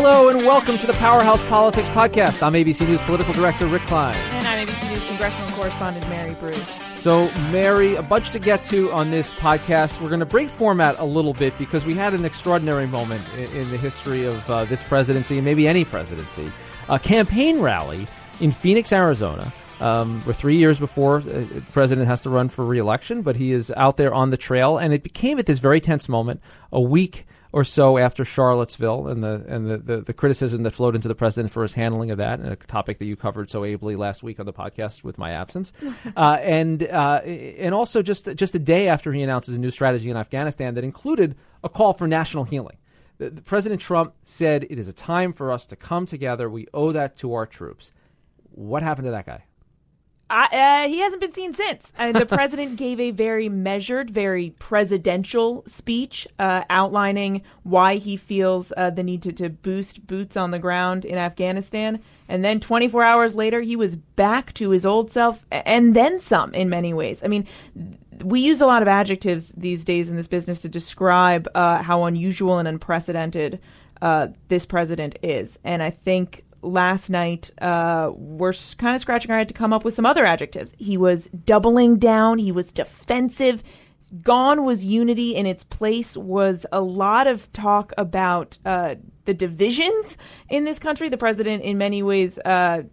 Hello and welcome to the Powerhouse Politics Podcast. I'm ABC News political director Rick Klein. And I'm ABC News congressional correspondent Mary Bruce. So, Mary, a bunch to get to on this podcast. We're going to break format a little bit because we had an extraordinary moment in, in the history of uh, this presidency and maybe any presidency. A campaign rally in Phoenix, Arizona. Um, we're three years before uh, the president has to run for reelection, but he is out there on the trail, and it became at this very tense moment a week or so after Charlottesville and the and the, the, the, criticism that flowed into the president for his handling of that, and a topic that you covered so ably last week on the podcast with my absence, uh, and uh, and also just just a day after he announces a new strategy in Afghanistan that included a call for national healing. The, the President Trump said it is a time for us to come together. We owe that to our troops. What happened to that guy? I, uh, he hasn't been seen since. The president gave a very measured, very presidential speech uh, outlining why he feels uh, the need to, to boost boots on the ground in Afghanistan. And then 24 hours later, he was back to his old self and then some in many ways. I mean, we use a lot of adjectives these days in this business to describe uh, how unusual and unprecedented uh, this president is. And I think last night uh, we're kind of scratching our head to come up with some other adjectives. He was doubling down, he was defensive. Gone was unity. In its place was a lot of talk about uh, the divisions in this country. The president, in many ways, uh,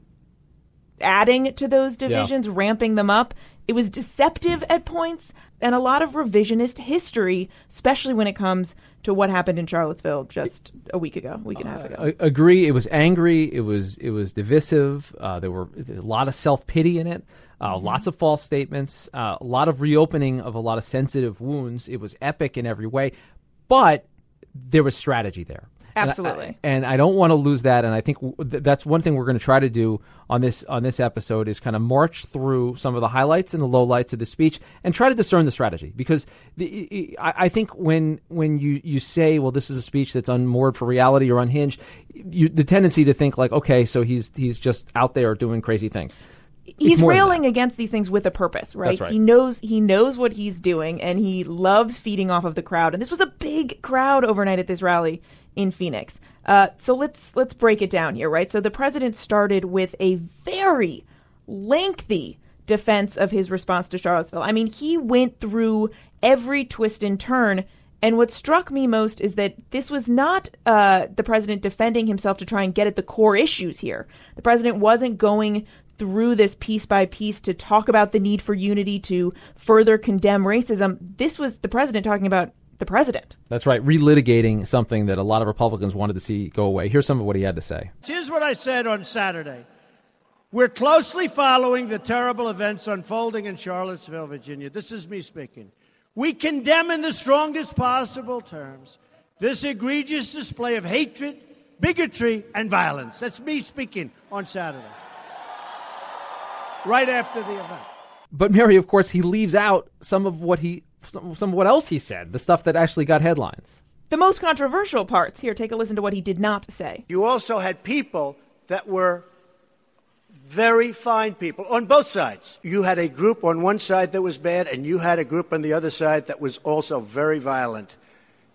adding to those divisions, yeah. ramping them up. It was deceptive at points and a lot of revisionist history, especially when it comes to what happened in Charlottesville just a week ago, a week and a half ago. Uh, agree. It was angry. It was it was divisive. Uh, there were a lot of self pity in it. Uh, mm-hmm. Lots of false statements. Uh, a lot of reopening of a lot of sensitive wounds. It was epic in every way, but there was strategy there. Absolutely. And I, and I, don't want to lose that. And I think th- that's one thing we're going to try to do on this on this episode is kind of march through some of the highlights and the lowlights of the speech and try to discern the strategy. Because the, I, I think when when you, you say, well, this is a speech that's unmoored for reality or unhinged, you, the tendency to think like, okay, so he's he's just out there doing crazy things he's railing against these things with a purpose, right? right? He knows he knows what he's doing, and he loves feeding off of the crowd. And this was a big crowd overnight at this rally in Phoenix. Uh, so let's let's break it down here, right? So the president started with a very lengthy defense of his response to Charlottesville. I mean, he went through every twist and turn. And what struck me most is that this was not uh, the president defending himself to try and get at the core issues here. The president wasn't going through this piece by piece to talk about the need for unity to further condemn racism. This was the president talking about the president. That's right, relitigating something that a lot of Republicans wanted to see go away. Here's some of what he had to say. Here's what I said on Saturday. We're closely following the terrible events unfolding in Charlottesville, Virginia. This is me speaking. We condemn in the strongest possible terms this egregious display of hatred, bigotry, and violence. That's me speaking on Saturday, right after the event. But Mary, of course, he leaves out some of what he some, some of what else he said, the stuff that actually got headlines. The most controversial parts. Here, take a listen to what he did not say. You also had people that were very fine people on both sides. You had a group on one side that was bad, and you had a group on the other side that was also very violent.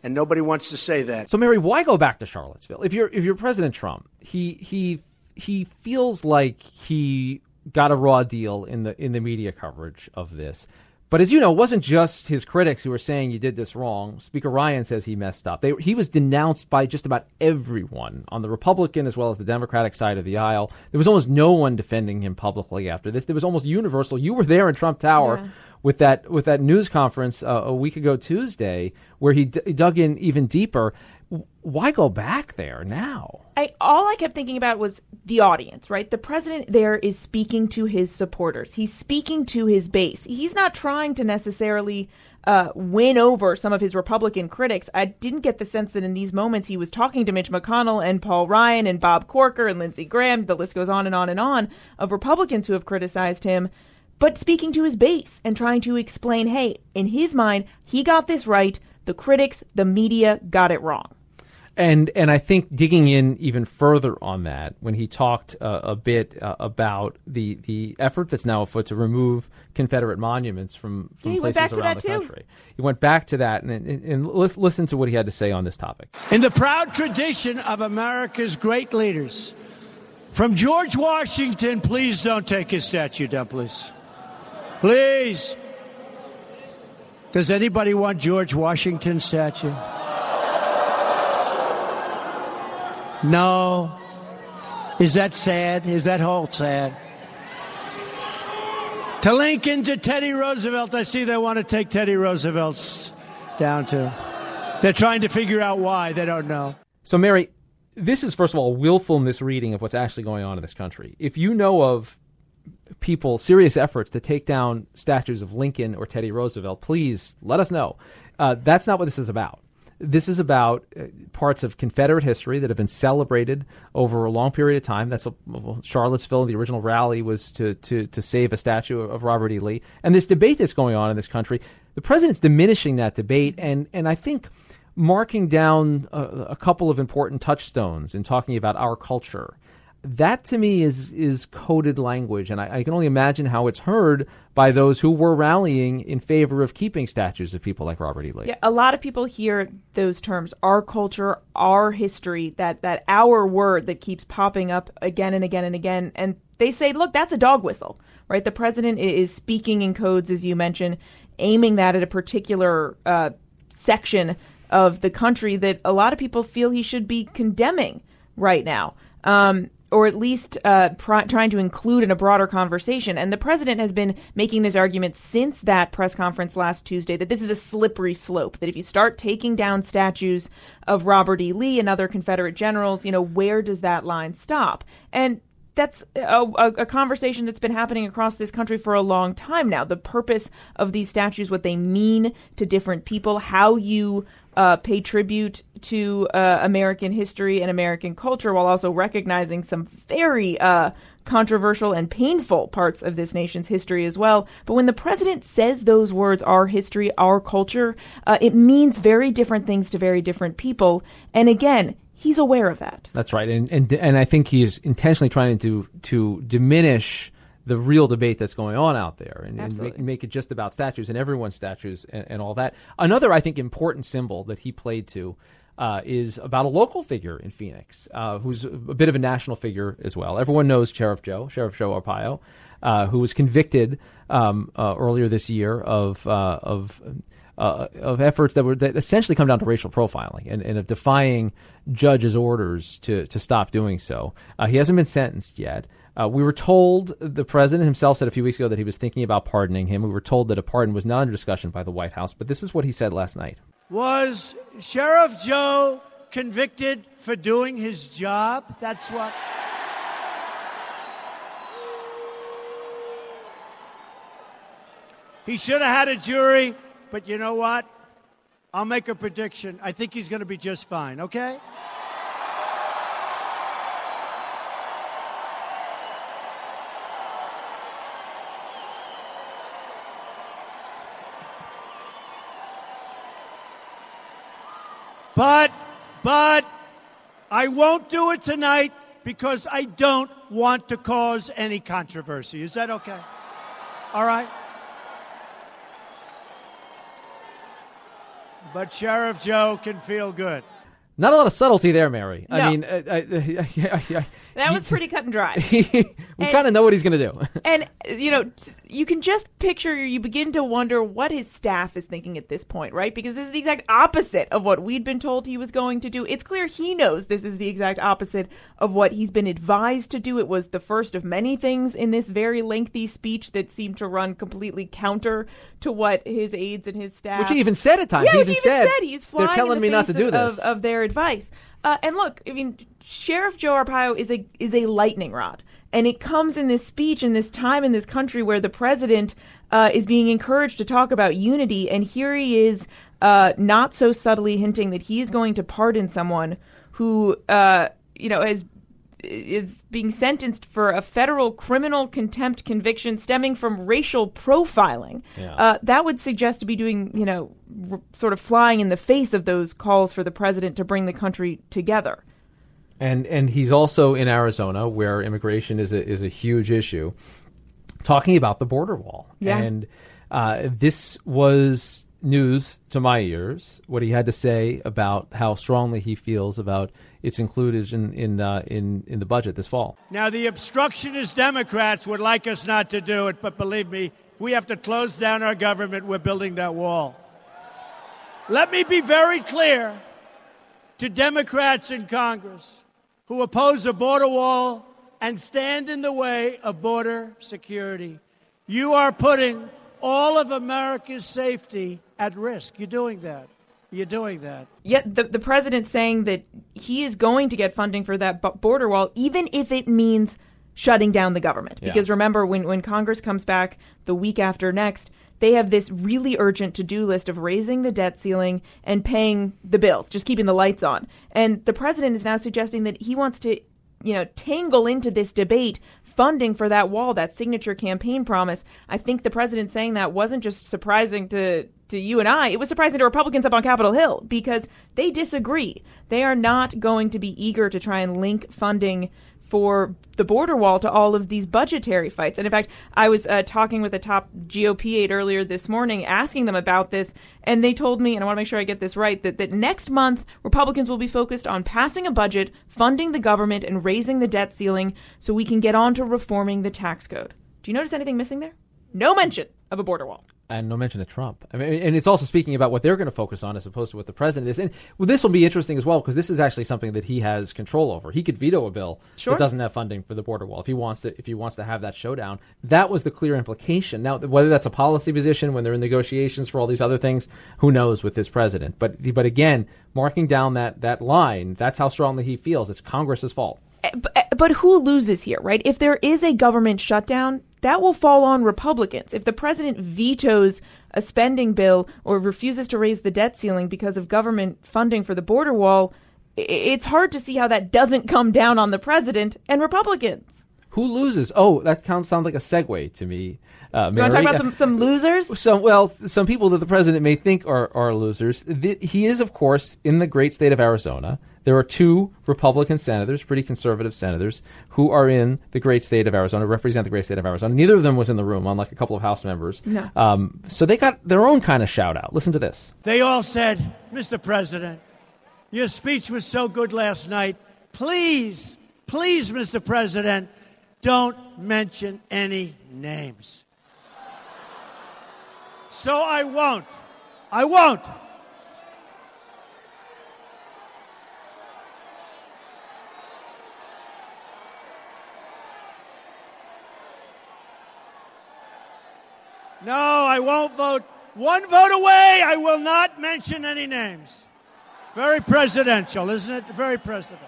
And nobody wants to say that. So, Mary, why go back to Charlottesville? If you're if you're President Trump, he he he feels like he got a raw deal in the in the media coverage of this. But as you know, it wasn't just his critics who were saying you did this wrong. Speaker Ryan says he messed up. They, he was denounced by just about everyone on the Republican as well as the Democratic side of the aisle. There was almost no one defending him publicly after this. There was almost universal. You were there in Trump Tower. Yeah with that with that news conference uh, a week ago Tuesday, where he, d- he dug in even deeper. Why go back there now? I all I kept thinking about was the audience, right? The president there is speaking to his supporters. He's speaking to his base. He's not trying to necessarily uh, win over some of his Republican critics. I didn't get the sense that in these moments he was talking to Mitch McConnell and Paul Ryan and Bob Corker and Lindsey Graham. The list goes on and on and on of Republicans who have criticized him but speaking to his base and trying to explain hey, in his mind, he got this right. The critics, the media got it wrong. And and I think digging in even further on that, when he talked uh, a bit uh, about the the effort that's now afoot to remove Confederate monuments from, from yeah, places around the too. country, he went back to that and, and, and listen to what he had to say on this topic. In the proud tradition of America's great leaders, from George Washington, please don't take his statue down, please. Please. Does anybody want George Washington's statue? No. Is that sad? Is that whole sad? To Lincoln, to Teddy Roosevelt, I see they want to take Teddy Roosevelt's down too. They're trying to figure out why. They don't know. So, Mary, this is, first of all, willful misreading of what's actually going on in this country. If you know of people, serious efforts to take down statues of Lincoln or Teddy Roosevelt, please let us know. Uh, that's not what this is about. This is about uh, parts of Confederate history that have been celebrated over a long period of time. That's a, well, Charlottesville. The original rally was to, to, to save a statue of Robert E. Lee. And this debate that's going on in this country, the president's diminishing that debate. And, and I think marking down a, a couple of important touchstones in talking about our culture that to me is is coded language, and I, I, can only imagine how it's heard by those who were rallying in favor of keeping statues of people like Robert E. Lee. Yeah, a lot of people hear those terms, our culture, our history, that that our word that keeps popping up again and again and again, and they say, look, that's a dog whistle, right? The president is speaking in codes, as you mentioned, aiming that at a particular uh, section of the country that a lot of people feel he should be condemning right now. Um, or at least uh, pr- trying to include in a broader conversation. And the president has been making this argument since that press conference last Tuesday that this is a slippery slope. That if you start taking down statues of Robert E. Lee and other Confederate generals, you know, where does that line stop? And that's a, a, a, conversation that's been happening across this country for a long time now. The purpose of these statues, what they mean to different people, how you uh, pay tribute to uh, American history and American culture while also recognizing some very uh, controversial and painful parts of this nation's history as well. But when the president says those words, our history, our culture, uh, it means very different things to very different people. And again, he's aware of that. That's right, and and and I think he's intentionally trying to to diminish the real debate that's going on out there and, and make, make, it just about statues and everyone's statues and, and, all that. Another, I think, important symbol that he played to uh, is about a local figure in Phoenix uh, who's a bit of a national figure as well. Everyone knows Sheriff Joe, Sheriff Joe Arpaio, uh, who was convicted um, uh, earlier this year of uh, of uh, of efforts that were that essentially come down to racial profiling and, and of defying judges' orders to to stop doing so. Uh, he hasn't been sentenced yet. Uh, we were told the president himself said a few weeks ago that he was thinking about pardoning him. We were told that a pardon was not under discussion by the White House, but this is what he said last night. Was Sheriff Joe convicted for doing his job? That's what. He should have had a jury but you know what? I'll make a prediction. I think he's going to be just fine, okay? But, but, I won't do it tonight because I don't want to cause any controversy. Is that okay? All right? But Sheriff Joe can feel good. Not a lot of subtlety there, Mary. No. I mean, uh, I, I, I, that was pretty cut and dry. we kind of know what he's going to do. and you know, you can just picture. You begin to wonder what his staff is thinking at this point, right? Because this is the exact opposite of what we'd been told he was going to do. It's clear he knows this is the exact opposite of what he's been advised to do. It was the first of many things in this very lengthy speech that seemed to run completely counter to what his aides and his staff. Which he even said at times. Yeah, he even, even said, said, he's flying they're telling me not to do this. Of, of their advice. Uh, and look, I mean, Sheriff Joe Arpaio is a is a lightning rod, and it comes in this speech in this time in this country where the president uh, is being encouraged to talk about unity, and here he is, uh, not so subtly hinting that he's going to pardon someone who, uh, you know, has is being sentenced for a federal criminal contempt conviction stemming from racial profiling. Yeah. Uh, that would suggest to be doing, you know, r- sort of flying in the face of those calls for the president to bring the country together. And and he's also in Arizona, where immigration is a is a huge issue, talking about the border wall. Yeah. And uh, this was news to my ears. What he had to say about how strongly he feels about its inclusion in uh, in in the budget this fall. Now, the obstructionist Democrats would like us not to do it, but believe me, if we have to close down our government, we're building that wall. Let me be very clear to Democrats in Congress who oppose a border wall and stand in the way of border security. You are putting all of America's safety at risk. You're doing that. You're doing that. Yet the, the president saying that he is going to get funding for that border wall, even if it means shutting down the government. Yeah. Because remember, when, when Congress comes back the week after next, they have this really urgent to do list of raising the debt ceiling and paying the bills, just keeping the lights on. And the president is now suggesting that he wants to, you know, tangle into this debate funding for that wall, that signature campaign promise. I think the president saying that wasn't just surprising to to you and I. It was surprising to Republicans up on Capitol Hill because they disagree. They are not going to be eager to try and link funding for the border wall to all of these budgetary fights. And in fact, I was uh, talking with a top GOP aide earlier this morning, asking them about this, and they told me, and I want to make sure I get this right, that, that next month Republicans will be focused on passing a budget, funding the government, and raising the debt ceiling so we can get on to reforming the tax code. Do you notice anything missing there? No mention of a border wall. And no mention of Trump. I mean, and it's also speaking about what they're going to focus on as opposed to what the president is. And well, this will be interesting as well because this is actually something that he has control over. He could veto a bill Sure. that doesn't have funding for the border wall if he wants to. If he wants to have that showdown, that was the clear implication. Now, whether that's a policy position when they're in negotiations for all these other things, who knows with this president? But but again, marking down that that line, that's how strongly he feels. It's Congress's fault. Eh, but, eh, but who loses here, right? If there is a government shutdown, that will fall on Republicans. If the president vetoes a spending bill or refuses to raise the debt ceiling because of government funding for the border wall, it's hard to see how that doesn't come down on the president and Republicans. Who loses? Oh, that sounds sounds like a segue to me. Uh, You want to talk about some, some losers? Some well, some people that the president may think are, are losers. The, he is, of course, in the great state of Arizona. There are two Republican senators, pretty conservative senators, who are in the great state of Arizona, represent the great state of Arizona. Neither of them was in the room, unlike a couple of House members. No. Um, so they got their own kind of shout out. Listen to this. They all said, Mr. President, your speech was so good last night. Please, please, Mr. President, don't mention any names. So I won't. I won't. No, I won't vote. One vote away. I will not mention any names. Very presidential, isn't it? Very presidential.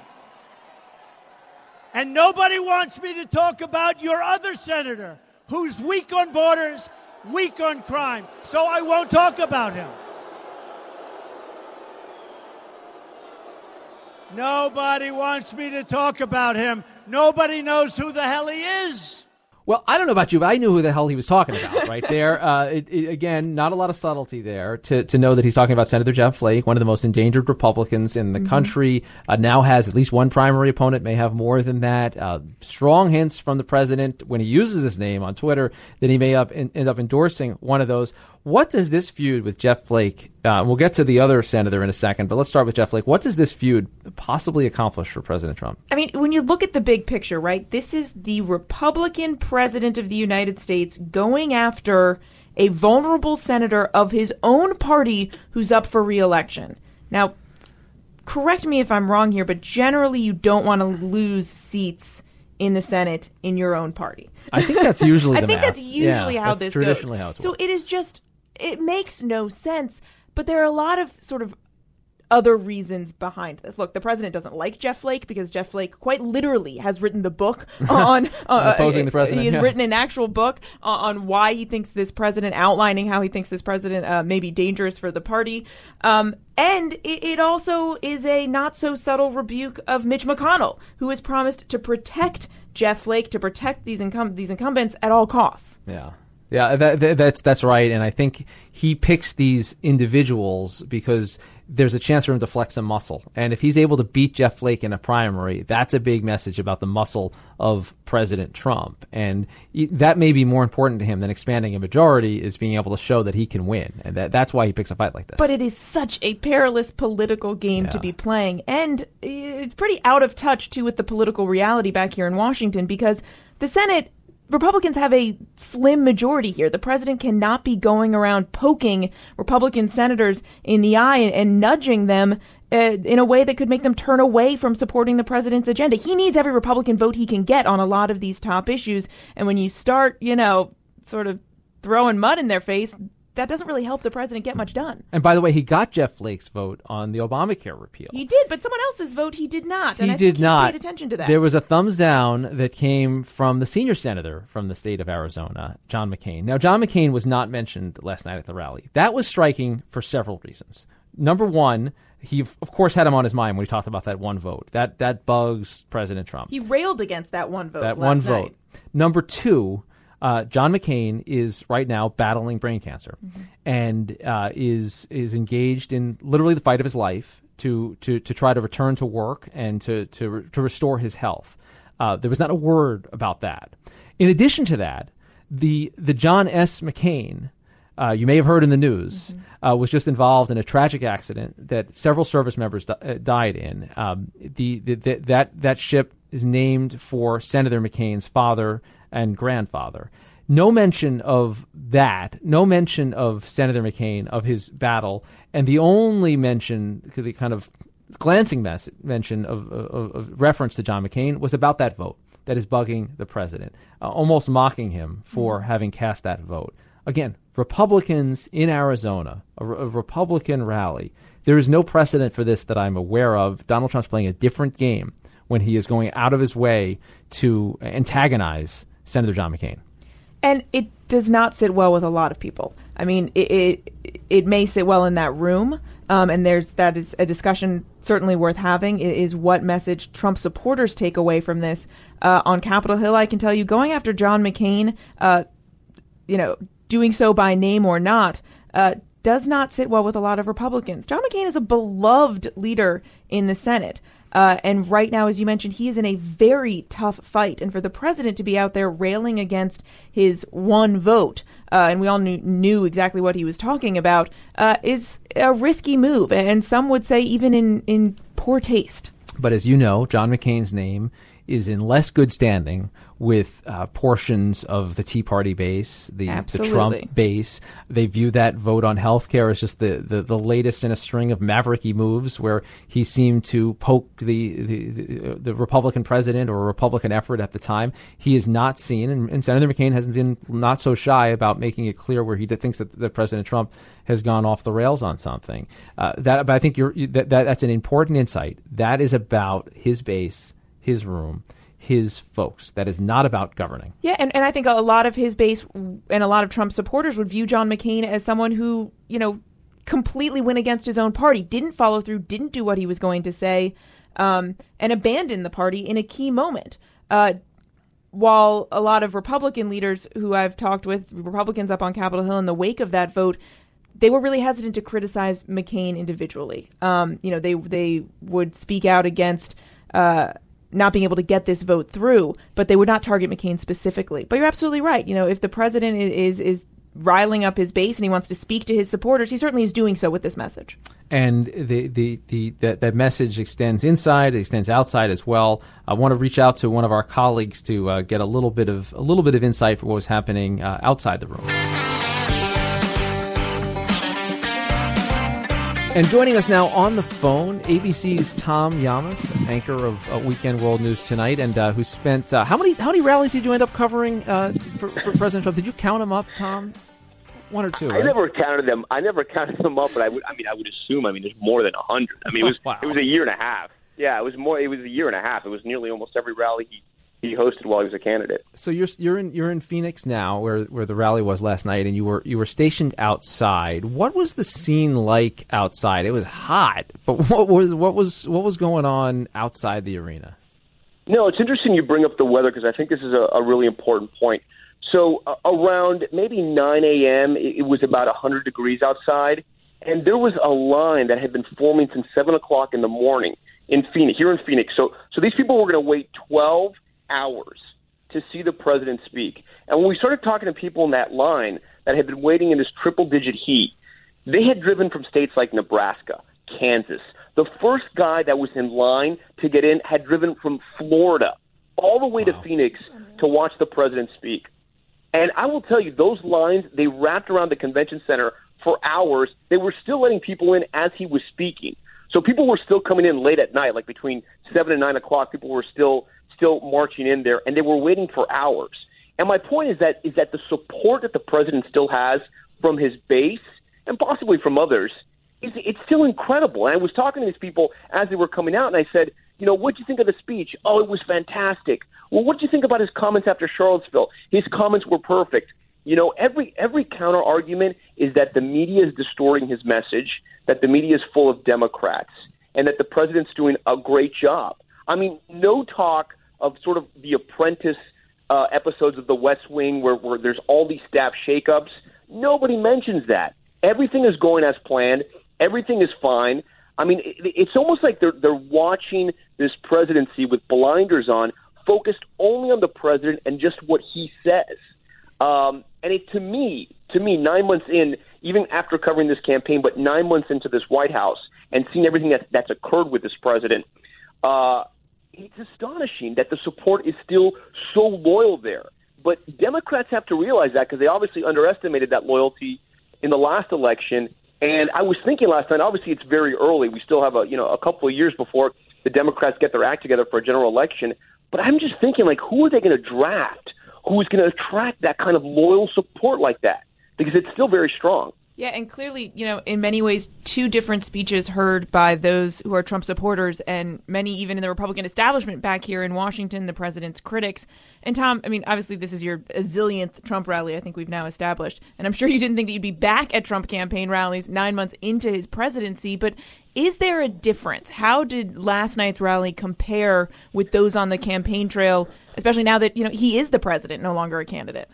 And nobody wants me to talk about your other senator who's weak on borders, weak on crime. So I won't talk about him. Nobody wants me to talk about him. Nobody knows who the hell he is. Well, I don't know about you, but I knew who the hell he was talking about right there. Uh, it, it, again, not a lot of subtlety there to, to know that he's talking about Senator Jeff Flake, one of the most endangered Republicans in the country. Uh, now has at least one primary opponent, may have more than that. Uh, strong hints from the president when he uses his name on Twitter that he may up, end up endorsing one of those. What does this feud with Jeff Flake? Uh, we'll get to the other senator in a second, but let's start with Jeff Flake. What does this feud possibly accomplish for President Trump? I mean, when you look at the big picture, right? This is the Republican president of the United States going after a vulnerable senator of his own party who's up for reelection. Now, correct me if I'm wrong here, but generally you don't want to lose seats in the Senate in your own party. I think that's usually I think math. that's usually Yeah, how that's this traditionally goes. how it's so worked. it is just it makes no sense, but there are a lot of sort of other reasons behind this. Look, the president doesn't like Jeff Flake because Jeff Flake quite literally has written the book on uh, opposing the president. He has yeah. written an actual book on why he thinks this president, outlining how he thinks this president uh, may be dangerous for the party. Um, and it, it also is a not so subtle rebuke of Mitch McConnell, who has promised to protect Jeff Flake, to protect these incum- these incumbents at all costs. Yeah. Yeah, that, that, that's that's right, and I think he picks these individuals because there's a chance for him to flex a muscle. And if he's able to beat Jeff Flake in a primary, that's a big message about the muscle of President Trump. And that may be more important to him than expanding a majority is being able to show that he can win. And that, that's why he picks a fight like this. But it is such a perilous political game Yeah. to be playing. And it's pretty out of touch, too, with the political reality back here in Washington because the Senate. Republicans have a slim majority here. The president cannot be going around poking Republican senators in the eye and, and nudging them uh, in a way that could make them turn away from supporting the president's agenda. He needs every Republican vote he can get on a lot of these top issues. And when you start, you know, sort of throwing mud in their face, that doesn't really help the president get much done. and by the way, he got Jeff Flake's vote on the Obamacare repeal. He did, but someone else's vote he did not. He I did not. paid attention to that. There was a thumbs down that came from the senior senator from the state of Arizona, John McCain. Now, John McCain was not mentioned last night at the rally. That was striking for several reasons. Number one, he of course had him on his mind when we talked about that one vote. That that bugs President Trump. he railed against that one vote. that one night. vote. Number two, uh, John McCain is right now battling brain cancer, and uh, is is engaged in literally the fight of his life to to to try to return to work and to to re- to restore his health. Uh, there was not a word about that. In addition to that, the the John S. McCain. Uh, you may have heard in the news, uh, was just involved in a tragic accident that several service members di- uh, died in. Um, the, the, the that that ship is named for Senator McCain's father and grandfather. No mention of that. No mention of Senator McCain of his battle, and the only mention, the kind of glancing mess- mention of, of, of reference to John McCain was about that vote that is bugging the president, uh, almost mocking him for having cast that vote. Again, Republicans in Arizona, a, a Republican rally. There is no precedent for this that I'm aware of. Donald Trump's playing a different game when he is going out of his way to antagonize Senator John McCain. and it does not sit well with a lot of people. I mean, it it, it may sit well in that room, um, and there's that is a discussion certainly worth having. Is what message Trump supporters take away from this uh, on Capitol Hill? I can tell you, going after John McCain, uh, you know, doing so by name or not. Uh, does not sit well with a lot of Republicans. John McCain is a beloved leader in the Senate. Uh, and right now, as you mentioned, he is in a very tough fight. And for the president to be out there railing against his one vote, uh, and we all knew, knew exactly what he was talking about, uh, is a risky move. And some would say even in, in poor taste. But as you know, John McCain's name is in less good standing with uh, portions of the Tea Party base, the, the Trump base. They view that vote on health care as just the, the, the latest in a string of mavericky moves where he seemed to poke the, the, the, the Republican president or a Republican effort at the time. He is not seen, and, and Senator McCain has been not so shy about making it clear where he thinks that, that President Trump has gone off the rails on something. Uh, that, but I think you're, that, that, that's an important insight. That is about his base, his room, his folks. That is not about governing. Yeah, and, and I think a lot of his base and a lot of Trump supporters would view John McCain as someone who, you know, completely went against his own party, didn't follow through, didn't do what he was going to say, um, and abandoned the party in a key moment. Uh, while a lot of Republican leaders who I've talked with, Republicans up on Capitol Hill in the wake of that vote, they were really hesitant to criticize McCain individually. Um, you know, they they would speak out against uh, not being able to get this vote through, but they would not target McCain specifically. But you're absolutely right. You know, if the president is is riling up his base and he wants to speak to his supporters, he certainly is doing so with this message. and the the, the that, that message extends inside, it extends outside as well. I want to reach out to one of our colleagues to uh, get a little bit of a little bit of insight for what was happening uh, outside the room. And joining us now on the phone, ABC's Tom Llamas, anchor of uh, Weekend World News Tonight, and uh, who spent uh, how many how many rallies did you end up covering uh, for, for President Trump? Did you count them up, Tom? One or two. I right? never counted them. I never counted them up, but I would. I mean, I would assume. I mean, there's more than a hundred. I mean, it was Wow. it was a year and a half. Yeah, it was more. It was a year and a half. It was nearly almost every rally he he hosted while he was a candidate. So you're you're in you're in Phoenix now, where where the rally was last night, and you were you were stationed outside. What was the scene like outside? It was hot, but what was what was what was going on outside the arena? No, it's interesting you bring up the weather because I think this is a, a really important point. So uh, around maybe 9 a.m., it, it was about 100 degrees outside, and there was a line that had been forming since 7 o'clock in the morning in Phoenix, here in Phoenix. So, so these people were going to wait 12 hours to see the president speak. And when we started talking to people in that line that had been waiting in this triple-digit heat, they had driven from states like Nebraska, Kansas. The first guy that was in line to get in had driven from Florida all the way to Phoenix to watch the president speak. And I will tell you, those lines, they wrapped around the convention center for hours. They were still letting people in as he was speaking. So people were still coming in late at night, like between seven and nine o'clock. People were still still marching in there, and they were waiting for hours. And my point is that is that the support that the president still has from his base and possibly from others is it's still incredible. And I was talking to these people as they were coming out, and I said, you know, what do you think of the speech? Oh, it was fantastic. Well, what do you think about his comments after Charlottesville? His comments were perfect. You know, every every counter argument is that the media is distorting his message, that the media is full of Democrats, and that the president's doing a great job. I mean, no talk of sort of the apprentice uh, episodes of The West Wing where, where there's all these staff shakeups. Nobody mentions that. Everything is going as planned. Everything is fine. I mean, it, it's almost like they're they're watching this presidency with blinders on, focused only on the president and just what he says. Um, and it, to me, to me, nine months in, even after covering this campaign, but nine months into this White House and seeing everything that, that's occurred with this president, uh, it's astonishing that the support is still so loyal there. But Democrats have to realize that because they obviously underestimated that loyalty in the last election. And I was thinking last night, obviously it's very early. We still have a you know a couple of years before the Democrats get their act together for a general election. But I'm just thinking, like, who are they going to draft? Who is going to attract that kind of loyal support like that? Because it's still very strong. Yeah, and clearly, you know, in many ways, two different speeches heard by those who are Trump supporters and many even in the Republican establishment back here in Washington, the president's critics. And Tom, I mean, obviously, this is your zillionth Trump rally, I think we've now established. And I'm sure you didn't think that you'd be back at Trump campaign rallies nine months into his presidency, but is there a difference? How did last night's rally compare with those on the campaign trail, especially now that, you know, he is the president, no longer a candidate?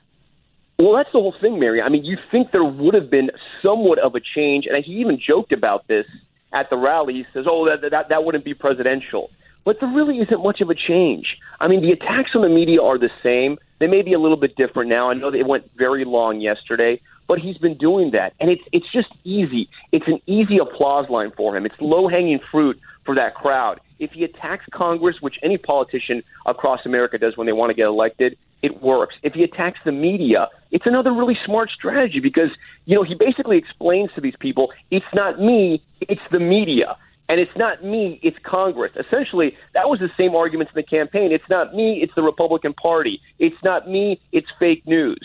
Well, that's the whole thing, Mary. I mean, you think there would have been somewhat of a change, and he even joked about this at the rally. He says, "Oh, that that, that wouldn't be presidential," but there really isn't much of a change. I mean, the attacks on the media are the same. They may be a little bit different now. I know they went very long yesterday, but he's been doing that, and it's it's just easy. It's an easy applause line for him. It's low hanging fruit for that crowd. If he attacks Congress, which any politician across America does when they want to get elected, it works. If he attacks the media, it's another really smart strategy because, you know, he basically explains to these people, it's not me, it's the media. And it's not me, it's Congress. Essentially, that was the same arguments in the campaign. It's not me, it's the Republican Party. It's not me, it's fake news.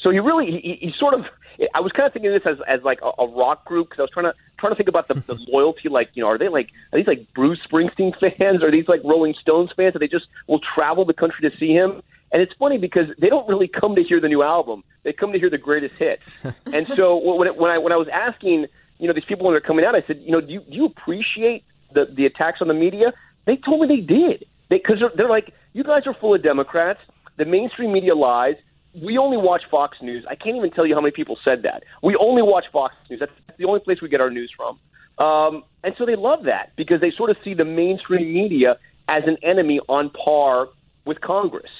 So he really, he, he sort of, I was kind of thinking of this as, as like a, a rock group because I was trying to trying to think about the, the loyalty. Like, you know, are they like are these like Bruce Springsteen fans? Are these like Rolling Stones fans? That they just will travel the country to see him? And it's funny because they don't really come to hear the new album; they come to hear the greatest hits. and so when it, when I when I was asking, you know, these people when they're coming out, I said, you know, do you, do you appreciate the the attacks on the media? They told me they did because they, they're, they're like, you guys are full of Democrats. The mainstream media lies we only watch Fox News. I can't even tell you how many people said that. We only watch Fox News. That's the only place we get our news from. Um, and so they love that because they sort of see the mainstream media as an enemy on par with Congress.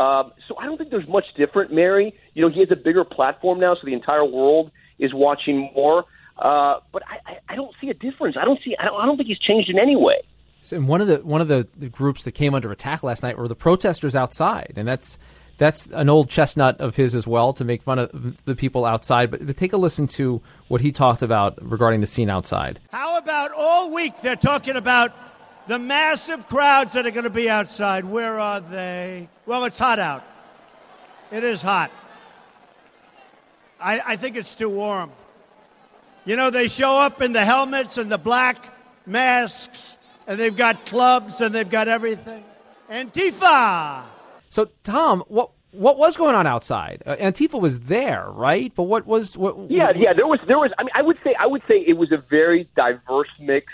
Um, so I don't think there's much different, Mary. You know, he has a bigger platform now, so the entire world is watching more. Uh, but I, I, I don't see a difference. I don't see. I don't, I don't think he's changed in any way. So, and one of the one of the, the groups that came under attack last night were the protesters outside, and that's that's an old chestnut of his as well to make fun of the people outside. But, but take a listen to what he talked about regarding the scene outside. How about all week they're talking about the massive crowds that are going to be outside? Where are they? Well, it's hot out. It is hot. I, I think it's too warm. You know, they show up in the helmets and the black masks, and they've got clubs and they've got everything. Antifa! So, Tom, what what was going on outside? Uh, Antifa was there, right? But what was what? Yeah, yeah. There was there was. I mean, I would say I would say it was a very diverse mix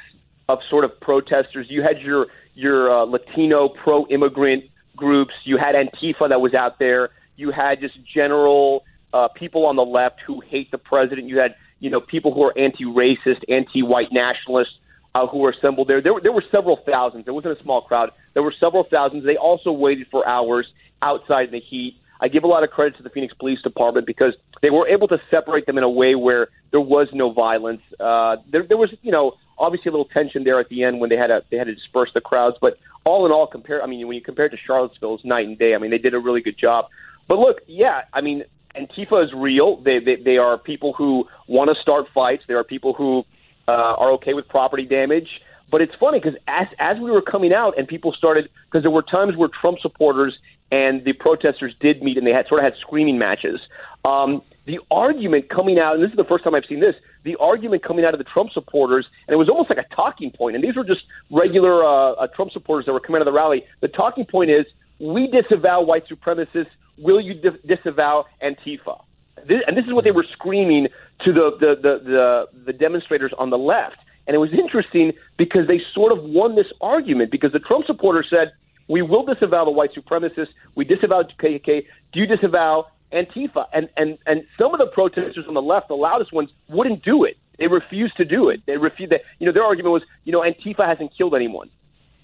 of sort of protesters. You had your your uh, Latino pro immigrant groups. You had Antifa that was out there. You had just general uh, people on the left who hate the president. You had you know people who are anti-racist, anti-white nationalists uh, who were assembled there. There were, there were several thousands. There wasn't a small crowd. There were several thousands. They also waited for hours outside in the heat. I give a lot of credit to the Phoenix Police Department because they were able to separate them in a way where there was no violence. Uh, there, there was, you know, obviously a little tension there at the end when they had to they had to disperse the crowds. But all in all, compare. I mean, when you compare it to Charlottesville, it's night and day. I mean, they did a really good job. But look, yeah, I mean, Antifa is real. They they, they are people who want to start fights. There are people who uh, are okay with property damage. But it's funny because as as we were coming out and people started because there were times where Trump supporters and the protesters did meet and they had sort of had screaming matches. Um, the argument coming out, and this is the first time I've seen this, the argument coming out of the Trump supporters, and it was almost like a talking point, and these were just regular uh, uh, Trump supporters that were coming out of the rally. The talking point is, we disavow white supremacists. Will you di- disavow Antifa? This, and this is what they were screaming to the, the, the, the, the demonstrators on the left. And it was interesting because they sort of won this argument because the Trump supporters said, we will disavow the white supremacists. We disavow KKK. Do you disavow Antifa? And, and, and some of the protesters on the left, the loudest ones, wouldn't do it. They refused to do it. They refused that. You know, their argument was, you know, Antifa hasn't killed anyone.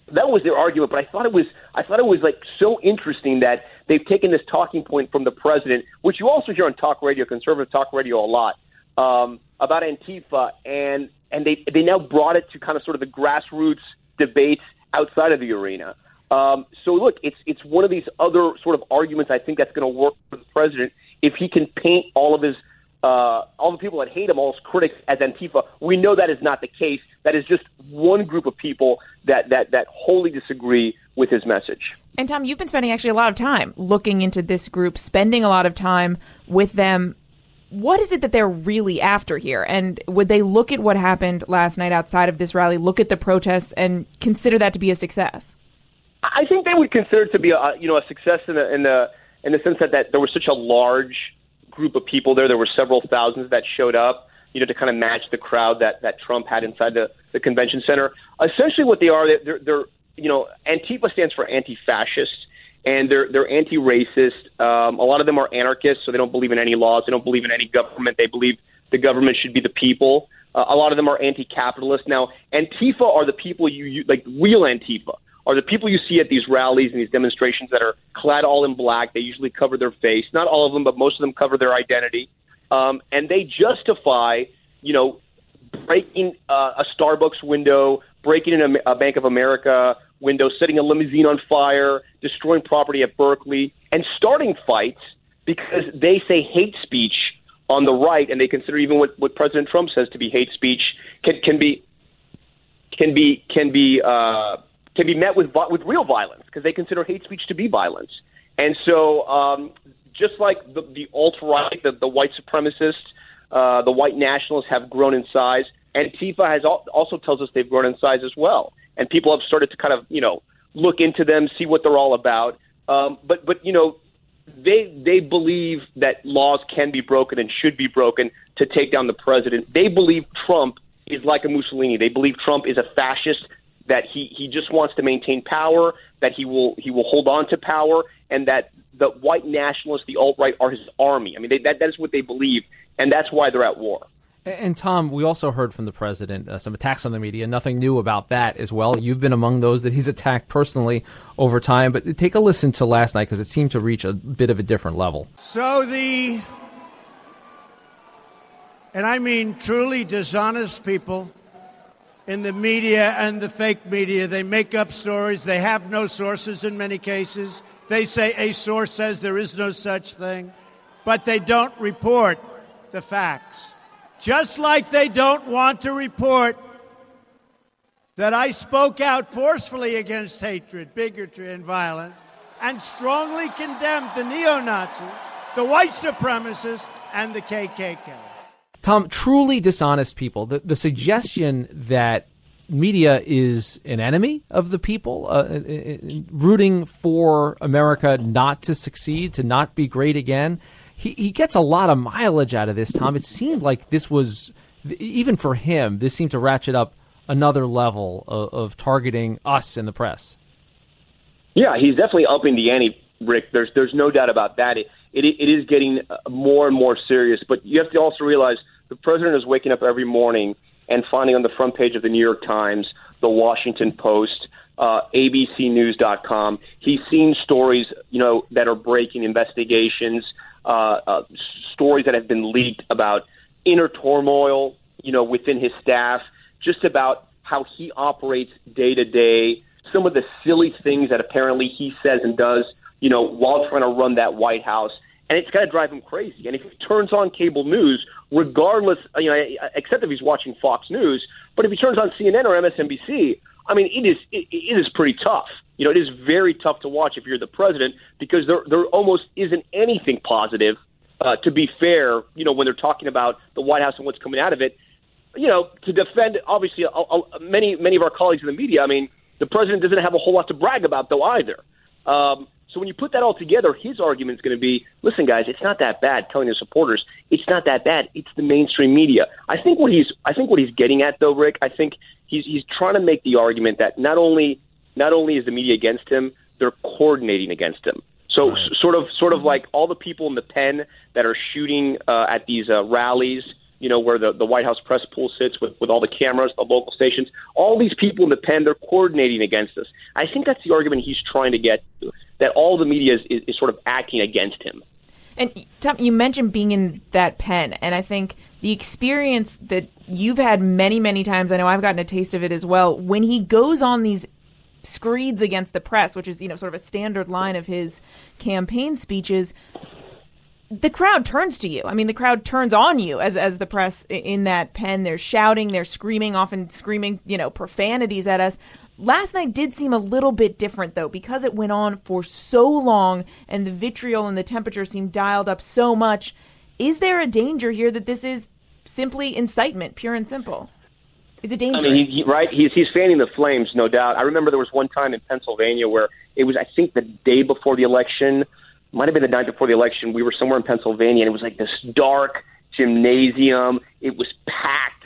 That was their argument, but I thought it was I thought it was like so interesting that they've taken this talking point from the president, which you also hear on talk radio, conservative talk radio a lot, um, about Antifa, and and they they now brought it to kind of sort of the grassroots debates outside of the arena. Um, so look, it's it's one of these other sort of arguments I think that's going to work for the president if he can paint all of his uh, all the people that hate him, all his critics, as Antifa. We know that is not the case. That is just one group of people that that that wholly disagree with his message. And Tom, you've been spending actually a lot of time looking into this group, spending a lot of time with them. What is it that they're really after here? And would they look at what happened last night outside of this rally, look at the protests, and consider that to be a success? I think they would consider it to be a you know a success in the in the in the sense that, that there was such a large group of people there. There were several thousands that showed up, you know, to kind of match the crowd that that Trump had inside the the convention center. Essentially, what they are, they're they're you know, Antifa stands for anti-fascist. And they're they're anti-racist. Um, a lot of them are anarchists, so they don't believe in any laws. They don't believe in any government. They believe the government should be the people. Uh, a lot of them are anti-capitalist. Now, Antifa are the people you, you like real Antifa are the people you see at these rallies and these demonstrations that are clad all in black. They usually cover their face. Not all of them, but most of them cover their identity. Um, and they justify, you know, breaking uh, a Starbucks window, breaking in a, a Bank of America window, setting a limousine on fire, destroying property at Berkeley, and starting fights because they say hate speech on the right, and they consider even what, what President Trump says to be hate speech can, can be can be can be uh, can be met with with real violence because they consider hate speech to be violence. And so, um, just like the, the alt right, the, the white supremacists, uh, the white nationalists have grown in size, Antifa has al- also tells us they've grown in size as well. And people have started to kind of you know look into them, see what they're all about. Um, but but you know they they believe that laws can be broken and should be broken to take down the president. They believe Trump is like a Mussolini. They believe Trump is a fascist that he, he just wants to maintain power, that he will he will hold on to power, and that the white nationalists, the alt right, are his army. I mean, they, that that is what they believe, and that's why they're at war. And Tom, we also heard from the president uh, some attacks on the media. Nothing new about that as well. You've been among those that he's attacked personally over time. But take a listen to last night because it seemed to reach a bit of a different level. So the, and I mean truly dishonest people in the media and the fake media. They make up stories. They have no sources in many cases. They say a source says there is no such thing, but they don't report the facts. Just like they don't want to report that I spoke out forcefully against hatred, bigotry, and violence and strongly condemned the neo Nazis, the white supremacists, and the KKK. Tom, truly dishonest people. The, the suggestion that media is an enemy of the people, uh, uh, uh, rooting for America not to succeed, to not be great again. He, he gets a lot of mileage out of this, Tom. It seemed like this was, even for him, this seemed to ratchet up another level of, of targeting us in the press. Yeah, he's definitely upping the ante, Rick. There's there's no doubt about that. It, it, it is getting uh, more and more serious, but you have to also realize the president is waking up every morning – and finding on the front page of the New York Times, the Washington Post, uh, ABCNews.com. He's seen stories, you know, that are breaking investigations, uh, uh, stories that have been leaked about inner turmoil, you know, within his staff, just about how he operates day to day, some of the silly things that apparently he says and does, you know, while trying to run that White House and it's going to drive him crazy. And if he turns on cable news, regardless, you know, except if he's watching Fox News, but if he turns on CNN or MSNBC, I mean, it is it, it is pretty tough. You know, it is very tough to watch if you're the president because there there almost isn't anything positive. Uh, to be fair, you know, when they're talking about the White House and what's coming out of it, you know, to defend obviously uh, many many of our colleagues in the media. I mean, the president doesn't have a whole lot to brag about though either. Um, so when you put that all together, his argument is going to be, listen, guys, it's not that bad. Telling his supporters, it's not that bad. It's the mainstream media. I think what he's, I think what he's getting at, though, Rick, I think he's he's trying to make the argument that not only not only is the media against him, they're coordinating against him. So right. sort of sort of like all the people in the pen that are shooting uh, at these uh, rallies you know, where the, the White House press pool sits with, with all the cameras, the local stations, all these people in the pen, they're coordinating against us. I think that's the argument he's trying to get to, that all the media is, is, is sort of acting against him. And Tom, you mentioned being in that pen, and I think the experience that you've had many, many times, I know I've gotten a taste of it as well, when he goes on these screeds against the press, which is, you know, sort of a standard line of his campaign speeches, the crowd turns to you. I mean, the crowd turns on you as as the press in that pen. They're shouting, they're screaming, often screaming, you know, profanities at us. Last night did seem a little bit different though, because it went on for so long and the vitriol and the temperature seemed dialed up so much. Is there a danger here that this is simply incitement, pure and simple? Is it dangerous? I mean, he, he, right? He's he's fanning the flames, no doubt. I remember there was one time in Pennsylvania where it was, I think, the day before the election might have been the night before the election. We were somewhere in Pennsylvania, and it was like this dark gymnasium. It was packed.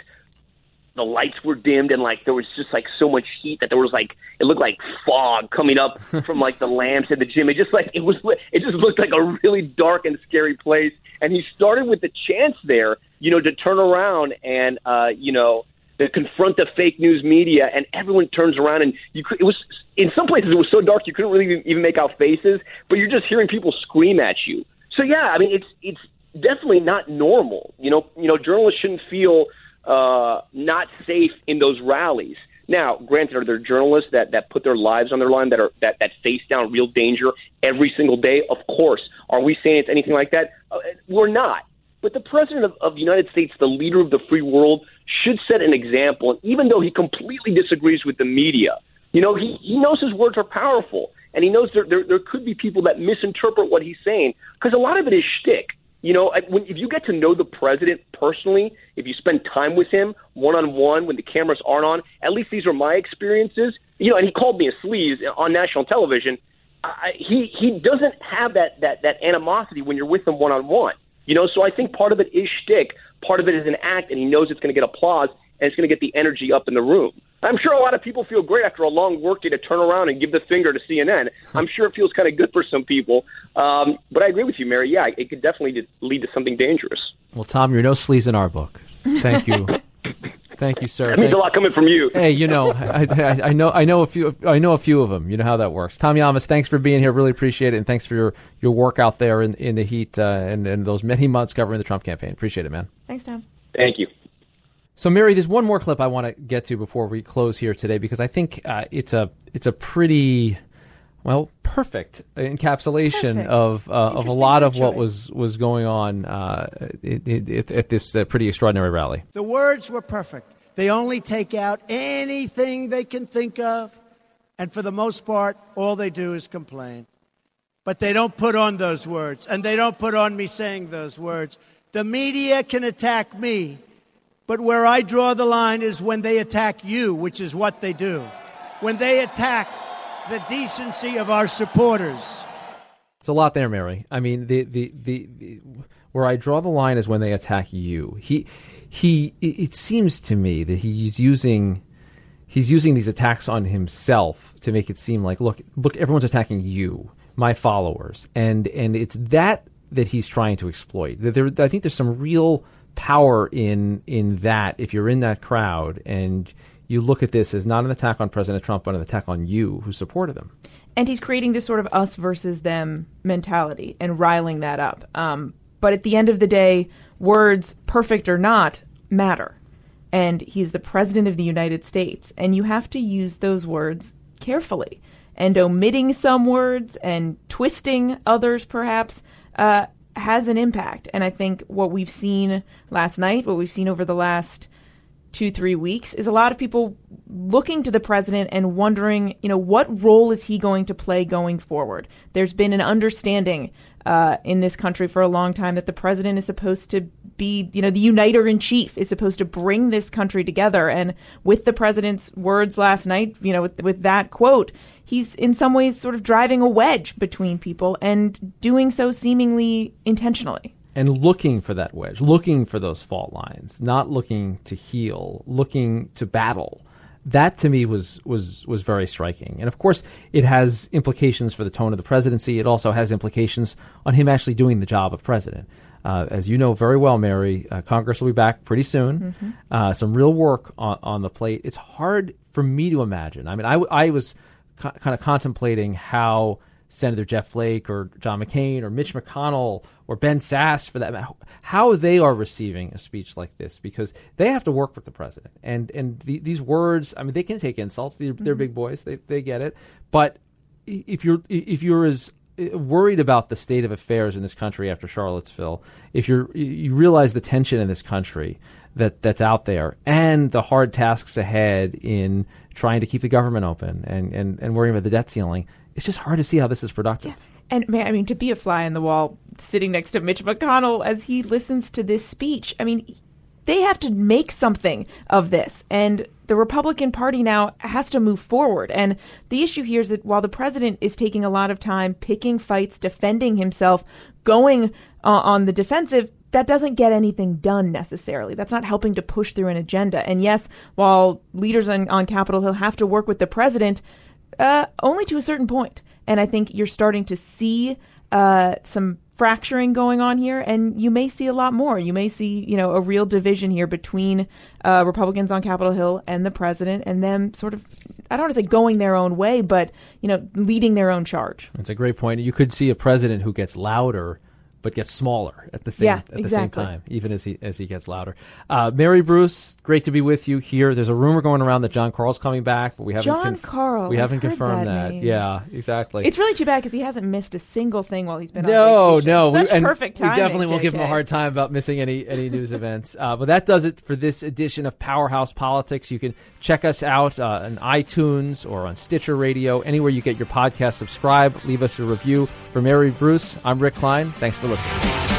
The lights were dimmed, and like there was just like so much heat that there was like it looked like fog coming up from like the lamps in the gym. It just like it was it just looked like a really dark and scary place. And he started with the chance there, you know, to turn around and uh, you know to confront the fake news media, and everyone turns around and you. It was in some places it was so dark you couldn't really even make out faces, but you're just hearing people scream at you. So yeah, I mean it's it's definitely not normal. You know, you know, journalists shouldn't feel uh, not safe in those rallies. Now, granted, are there journalists that, that put their lives on their line that are that, that face down real danger every single day? Of course. Are we saying it's anything like that? Uh, we're not. But the president of, of the United States, the leader of the free world, should set an example. And even though he completely disagrees with the media, you know, he, he knows his words are powerful, and he knows there, there, there could be people that misinterpret what he's saying because a lot of it is shtick. You know, when, if you get to know the president personally, if you spend time with him one on one when the cameras aren't on, at least these are my experiences. You know, and he called me a sleaze on national television. I, he he doesn't have that that that animosity when you're with him one on one. You know, so I think part of it is shtick, part of it is an act, and he knows it's going to get applause and it's going to get the energy up in the room. I'm sure a lot of people feel great after a long workday to turn around and give the finger to CNN. I'm sure it feels kind of good for some people. Um, but I agree with you, Mary. Yeah, it could definitely lead to something dangerous. Well, Tom, you're no sleaze in our book. Thank you. Thank you, sir. That means Thank a lot coming from you. Hey, you know, I, I, I, know, I know a few, I know a few of them. You know how that works. Tom Llamas, thanks for being here. Really appreciate it, and thanks for your, your work out there in, in the heat uh, and, and those many months covering the Trump campaign. Appreciate it, man. Thanks, Tom. Thank you. So, Mary, there's one more clip I want to get to before we close here today because I think uh, it's a it's a pretty well perfect encapsulation Perfect. of uh, of a lot of what was was going on uh, it, it, it, at this uh, pretty extraordinary rally. The words were perfect. They only take out anything they can think of, and for the most part, all they do is complain. But they don't put on those words, and they don't put on me saying those words. The media can attack me, but where I draw the line is when they attack you, which is what they do. When they attack the decency of our supporters. It's a lot there, Mary. I mean, the, the, the, the where I draw the line is when they attack you. He he. It seems to me that he's using he's using these attacks on himself to make it seem like look look everyone's attacking you, my followers, and and it's that that he's trying to exploit. That there, I think there's some real power in in that if you're in that crowd and you look at this as not an attack on President Trump, but an attack on you who supported him. And he's creating this sort of us versus them mentality and riling that up. Um, but at the end of the day, words, perfect or not, matter. And he's the president of the United States. And you have to use those words carefully. And omitting some words and twisting others, perhaps, uh, has an impact. And I think what we've seen last night, what we've seen over the last two, three weeks, is a lot of people looking to the president and wondering, you know, what role is he going to play going forward? There's been an understanding uh, in this country for a long time that the president is supposed to be, you know, the uniter in chief, is supposed to bring this country together. And with the president's words last night, you know, with, with that quote, he's in some ways sort of driving a wedge between people and doing so seemingly intentionally. And looking for that wedge, looking for those fault lines, not looking to heal, looking to battle. That to me was was was very striking, and of course, it has implications for the tone of the presidency. It also has implications on him actually doing the job of president. Uh, as you know very well, Mary, uh, Congress will be back pretty soon. Mm-hmm. Uh, some real work on, on the plate. It's hard for me to imagine. I mean, I, I was co- kind of contemplating how Senator Jeff Flake or John McCain or Mitch McConnell or Ben Sasse, for that matter, how they are receiving a speech like this because they have to work with the president. And and the, these words, I mean, they can take insults. They're, mm-hmm. they're big boys. They they get it. But if you're if you're as worried about the state of affairs in this country after Charlottesville, if you're you realize the tension in this country that that's out there and the hard tasks ahead in trying to keep the government open and, and, and worrying about the debt ceiling, it's just hard to see how this is productive. Yeah. And I mean, to be a fly in the wall sitting next to Mitch McConnell as he listens to this speech, I mean, they have to make something of this. And the Republican Party now has to move forward. And the issue here is that while the president is taking a lot of time picking fights, defending himself, going uh, on the defensive, that doesn't get anything done necessarily. That's not helping to push through an agenda. And yes, while leaders on, on Capitol Hill have to work with the president, uh, only to a certain point. And I think you're starting to see uh, some fracturing going on here, and you may see a lot more. You may see, you know, a real division here between uh, Republicans on Capitol Hill and the president, and them sort of. I don't want to say going their own way, but you know, leading their own charge. That's a great point. You could see a president who gets louder but gets smaller at the same yeah, at exactly. the same time, even as he as he gets louder. Uh, Mary Bruce, great to be with you here. There's a rumor going around that Jon Karl's coming back, but we haven't John conf- Karl. We haven't I've confirmed that. that. Yeah, exactly. It's really too bad because he hasn't missed a single thing while he's been no, on vacation. No, Such we, perfect timing. We definitely won't give him a hard time about missing any any news events. Uh, but that does it for this edition of Powerhouse Politics. You can check us out uh, on iTunes or on Stitcher Radio, anywhere you get your podcast. Subscribe, leave us a review. For Mary Bruce, I'm Rick Klein. Thanks for listening.